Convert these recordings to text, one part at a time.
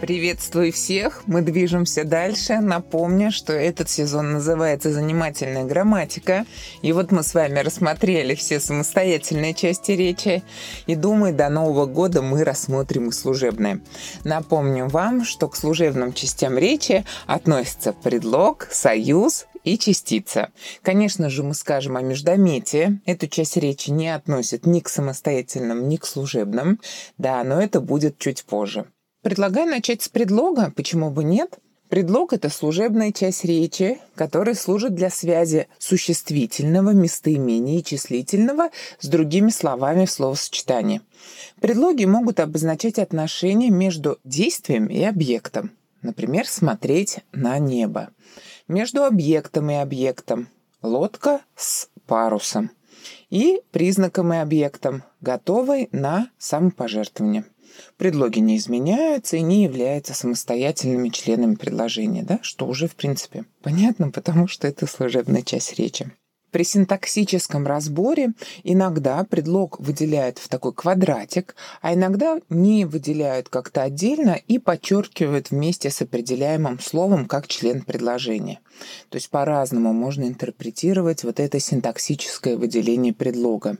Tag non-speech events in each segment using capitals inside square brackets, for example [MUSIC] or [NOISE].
Приветствую всех! Мы движемся дальше. Напомню, что этот сезон называется «Занимательная грамматика». И вот мы с вами рассмотрели все самостоятельные части речи. И думаю, до Нового года мы рассмотрим и служебные. Напомню вам, что к служебным частям речи относятся предлог, союз, и частица. Конечно же, мы скажем о междометии. Эту часть речи не относят ни к самостоятельным, ни к служебным. Да, но это будет чуть позже. Предлагаю начать с предлога, почему бы нет? Предлог – это служебная часть речи, которая служит для связи существительного, местоимения и числительного с другими словами в словосочетании. Предлоги могут обозначать отношения между действием и объектом. Например, смотреть на небо. Между объектом и объектом. Лодка с парусом. И признаком и объектом, готовой на самопожертвование. Предлоги не изменяются и не являются самостоятельными членами предложения, да, что уже, в принципе, понятно, потому что это служебная часть речи. При синтаксическом разборе иногда предлог выделяют в такой квадратик, а иногда не выделяют как-то отдельно и подчеркивают вместе с определяемым словом как член предложения. То есть по-разному можно интерпретировать вот это синтаксическое выделение предлога.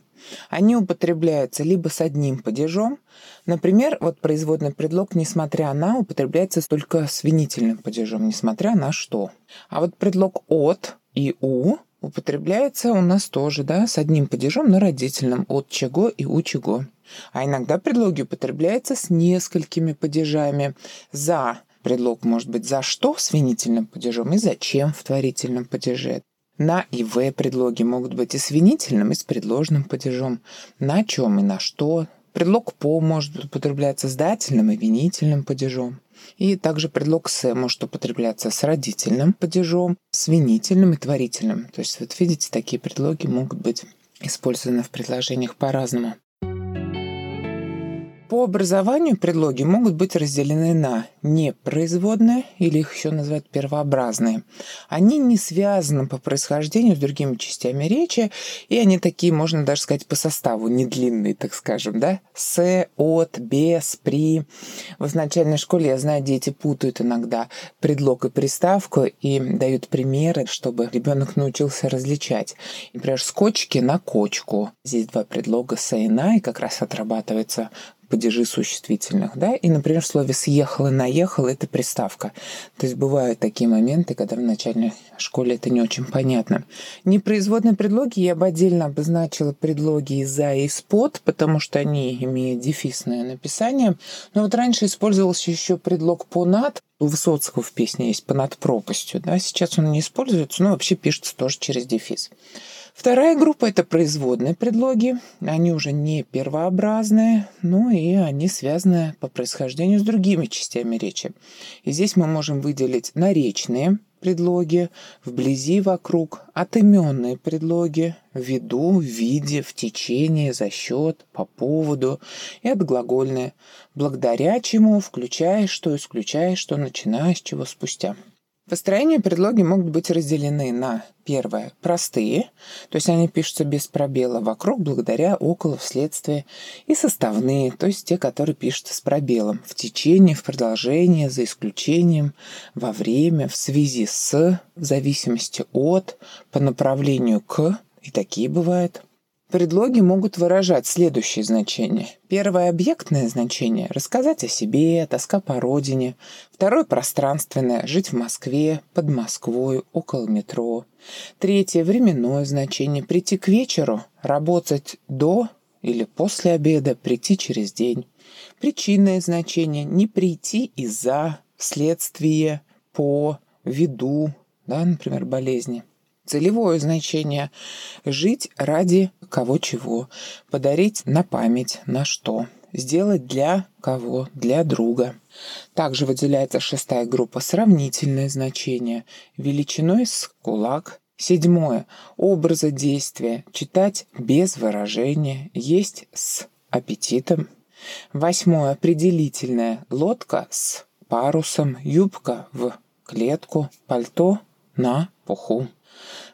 Они употребляются либо с одним падежом, например, вот производный предлог «несмотря на» употребляется только с винительным падежом, несмотря на что. А вот предлог «от» и «у» употребляется у нас тоже, да, с одним падежом, но родительным «от чего» и «у чего». А иногда предлоги употребляются с несколькими падежами. «За» предлог может быть «за что» с винительным падежом и «зачем» в творительном падеже. На и в предлоги могут быть и с винительным, и с предложным падежом. На чем и на что. Предлог по может употребляться с дательным и винительным падежом. И также предлог «с» может употребляться с родительным падежом, с винительным и творительным. То есть, вот видите, такие предлоги могут быть использованы в предложениях по-разному. По образованию предлоги могут быть разделены на непроизводные, или их еще называют первообразные. Они не связаны по происхождению с другими частями речи, и они такие, можно даже сказать, по составу, не длинные, так скажем, да? С, от, без, при. В начальной школе, я знаю, дети путают иногда предлог и приставку и дают примеры, чтобы ребенок научился различать. Например, с кочки на кочку. Здесь два предлога «с» и «на», и как раз отрабатывается падежи существительных, да, и, например, в слове «съехал» и «наехал» — это приставка. То есть бывают такие моменты, когда в начальной школе это не очень понятно. Непроизводные предлоги я бы отдельно обозначила предлоги «за» и «спод», потому что они имеют дефисное написание. Но вот раньше использовался еще предлог «понад», у Высоцкого в песне есть «понад пропастью», да, сейчас он не используется, но вообще пишется тоже через дефис. Вторая группа – это производные предлоги. Они уже не первообразные, но и они связаны по происхождению с другими частями речи. И здесь мы можем выделить наречные предлоги, вблизи, вокруг, отыменные предлоги, в виду, в виде, в течение, за счет, по поводу, и отглагольные, благодаря чему, включая что, исключая что, начиная с чего спустя. Построение предлоги могут быть разделены на первое – простые, то есть они пишутся без пробела вокруг, благодаря, около, вследствие, и составные, то есть те, которые пишутся с пробелом в течение, в продолжение, за исключением, во время, в связи с, в зависимости от, по направлению к, и такие бывают – Предлоги могут выражать следующие значения. Первое – объектное значение – рассказать о себе, тоска по родине. Второе – пространственное – жить в Москве, под Москвой, около метро. Третье – временное значение – прийти к вечеру, работать до или после обеда, прийти через день. Причинное значение – не прийти из-за, вследствие, по, ввиду, да, например, болезни. Целевое значение – жить ради кого чего, подарить на память на что, сделать для кого, для друга. Также выделяется шестая группа – сравнительное значение, величиной с кулак. Седьмое – образа действия, читать без выражения, есть с аппетитом. Восьмое – определительное, лодка с парусом, юбка в клетку, пальто на пуху.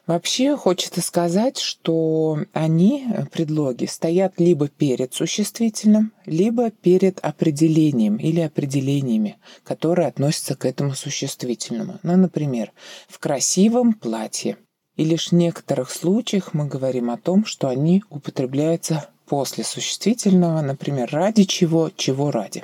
Вообще хочется сказать, что они, э, предлоги, стоят либо перед существительным, либо перед определением или определениями, которые относятся к этому существительному. Ну, например, в красивом платье. И лишь в некоторых случаях мы говорим о том, что они употребляются после существительного, например, ради чего, чего ради.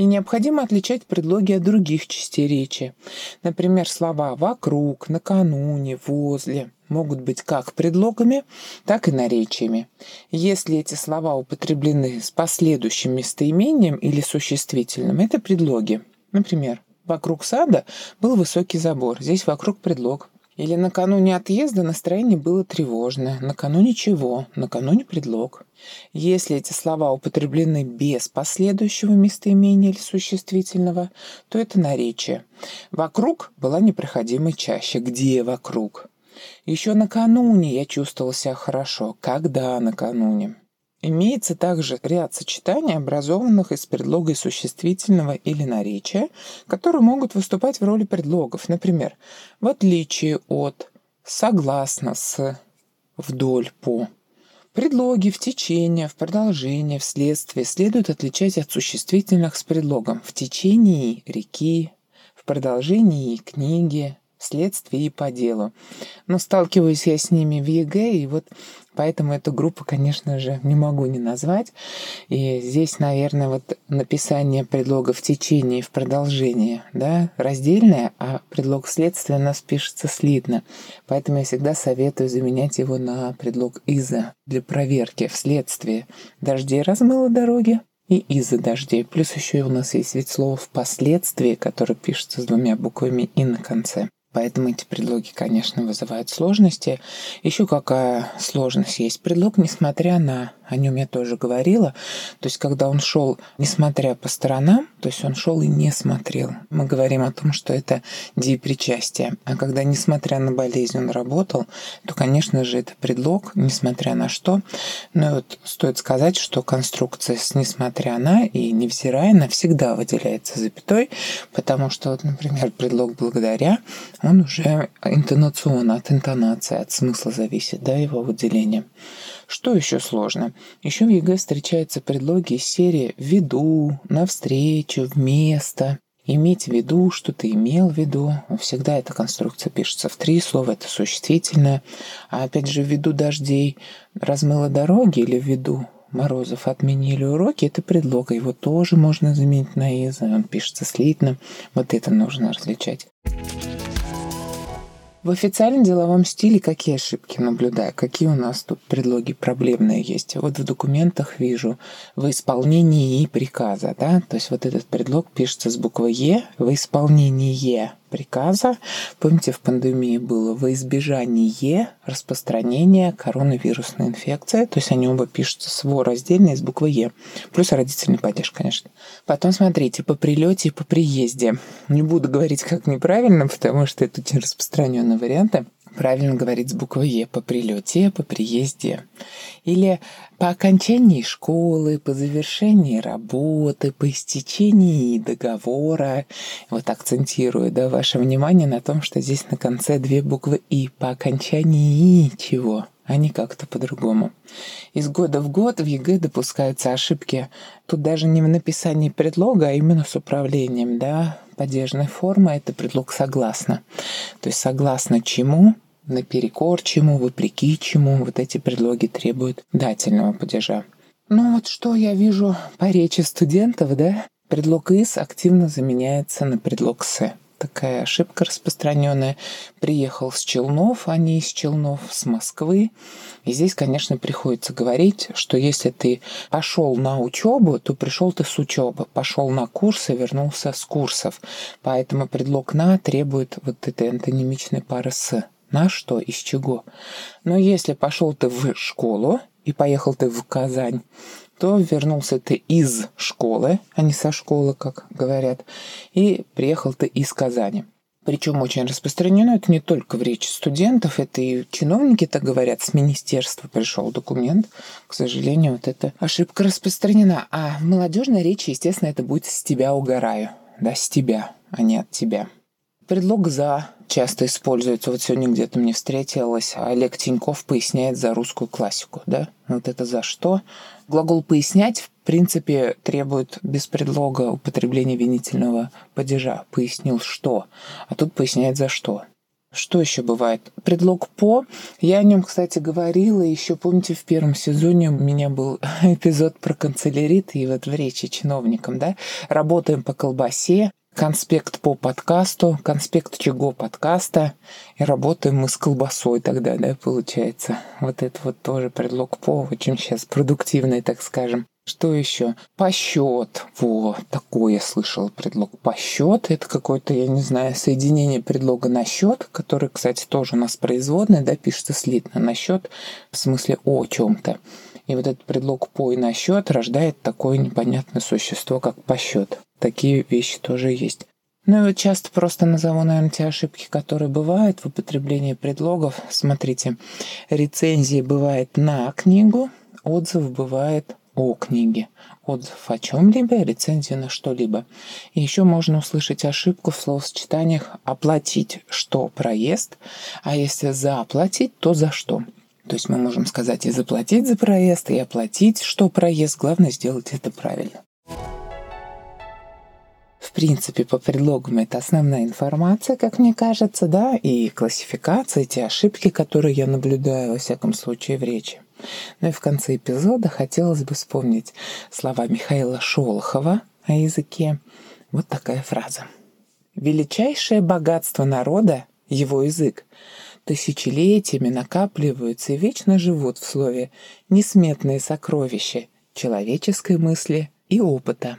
И необходимо отличать предлоги от других частей речи. Например, слова «вокруг», «накануне», «возле» могут быть как предлогами, так и наречиями. Если эти слова употреблены с последующим местоимением или существительным, это предлоги. Например, «вокруг сада был высокий забор», здесь «вокруг» предлог. Или накануне отъезда настроение было тревожное. Накануне чего? Накануне предлог. Если эти слова употреблены без последующего местоимения или существительного, то это наречие. Вокруг была непроходимой чаще. Где вокруг? Еще накануне я чувствовал себя хорошо. Когда накануне? Имеется также ряд сочетаний, образованных из предлога и существительного или наречия, которые могут выступать в роли предлогов. Например, в отличие от, согласно с, вдоль по. Предлоги в течение, в продолжение, вследствие следует отличать от существительных с предлогом в течении реки, в продолжение книги, вследствие и по делу. Но сталкиваюсь я с ними в ЕГЭ, и вот поэтому эту группу, конечно же, не могу не назвать. И здесь, наверное, вот написание предлога в течение и в продолжение, да, раздельное, а предлог вследствие у нас пишется слитно. Поэтому я всегда советую заменять его на предлог «из-за» для проверки вследствие. Дождей размыло дороги, и из-за дождей. Плюс еще и у нас есть ведь слово «впоследствии», которое пишется с двумя буквами «и» на конце. Поэтому эти предлоги, конечно, вызывают сложности. Еще какая сложность есть? Предлог, несмотря на о нем я тоже говорила. То есть, когда он шел, несмотря по сторонам, то есть он шел и не смотрел. Мы говорим о том, что это причастие. А когда, несмотря на болезнь, он работал, то, конечно же, это предлог, несмотря на что. Но вот стоит сказать, что конструкция с «несмотря на» и «невзирая на» всегда выделяется запятой, потому что, вот, например, предлог «благодаря», он уже интонационно, от интонации, от смысла зависит, да, его выделение. Что еще сложно? Еще в ЕГЭ встречаются предлоги из серии «ввиду», «навстречу», «вместо». Иметь в виду, что ты имел в виду. Всегда эта конструкция пишется в три слова, это существительное. А опять же, ввиду дождей размыло дороги или ввиду Морозов отменили уроки, это предлог. Его тоже можно заменить на «из», он пишется слитно. Вот это нужно различать. В официальном деловом стиле какие ошибки наблюдаю? Какие у нас тут предлоги проблемные есть? Вот в документах вижу в исполнении приказа, да? То есть вот этот предлог пишется с буквой «е» в исполнении приказа. Помните, в пандемии было во избежание распространения коронавирусной инфекции. То есть они оба пишутся сво раздельно из буквы Е. Плюс родительный падеж, конечно. Потом смотрите, по прилете и по приезде. Не буду говорить как неправильно, потому что это очень распространенные варианты правильно говорить с буквой «е» по прилете, по приезде. Или по окончании школы, по завершении работы, по истечении договора. Вот акцентирую да, ваше внимание на том, что здесь на конце две буквы «и» по окончании чего а не как-то по-другому. Из года в год в ЕГЭ допускаются ошибки. Тут даже не в написании предлога, а именно с управлением, да, падежной формы, это предлог «согласно». То есть согласно чему, наперекор чему, вопреки чему, вот эти предлоги требуют дательного падежа. Ну вот что я вижу по речи студентов, да? Предлог «из» активно заменяется на предлог «с» такая ошибка распространенная. Приехал с Челнов, а не из Челнов, с Москвы. И здесь, конечно, приходится говорить, что если ты пошел на учебу, то пришел ты с учебы. Пошел на курсы, вернулся с курсов. Поэтому предлог «на» требует вот этой антонимичной пары «с» На что, из чего? Но если пошел ты в школу и поехал ты в Казань, то вернулся ты из школы, а не со школы, как говорят, и приехал ты из Казани. Причем очень распространено это не только в речи студентов, это и чиновники так говорят, с министерства пришел документ. К сожалению, вот эта ошибка распространена. А в молодежной речи, естественно, это будет «с тебя угораю». Да, с тебя, а не от тебя. Предлог «за» часто используется. Вот сегодня где-то мне встретилась, Олег Тиньков поясняет за русскую классику, да? Вот это за что? Глагол «пояснять» в принципе требует без предлога употребления винительного падежа. Пояснил что, а тут поясняет за что. Что еще бывает? Предлог по. Я о нем, кстати, говорила еще, помните, в первом сезоне у меня был [LAUGHS] эпизод про канцелярит и вот в речи чиновникам, да? Работаем по колбасе, конспект по подкасту, конспект чего подкаста, и работаем мы с колбасой тогда, да, получается. Вот это вот тоже предлог по, очень сейчас продуктивный, так скажем. Что еще? По счет. Во, такое я слышал предлог. По счет это какое-то, я не знаю, соединение предлога на счет, который, кстати, тоже у нас производный, да, пишется слитно на счет, в смысле о чем-то. И вот этот предлог по и на счет рождает такое непонятное существо, как по счет. Такие вещи тоже есть. Ну и вот часто просто назову, наверное, те ошибки, которые бывают в употреблении предлогов. Смотрите, рецензии бывает на книгу, отзыв бывает о книге. Отзыв о чем-либо, рецензию на что-либо. И еще можно услышать ошибку в словосочетаниях «оплатить что проезд», а если «заплатить», то «за что». То есть мы можем сказать и заплатить за проезд, и оплатить, что проезд. Главное сделать это правильно. В принципе, по предлогам это основная информация, как мне кажется, да, и классификация, те ошибки, которые я наблюдаю, во всяком случае, в речи. Ну и в конце эпизода хотелось бы вспомнить слова Михаила Шолохова о языке. Вот такая фраза. «Величайшее богатство народа — его язык тысячелетиями накапливаются и вечно живут в слове несметные сокровища человеческой мысли и опыта.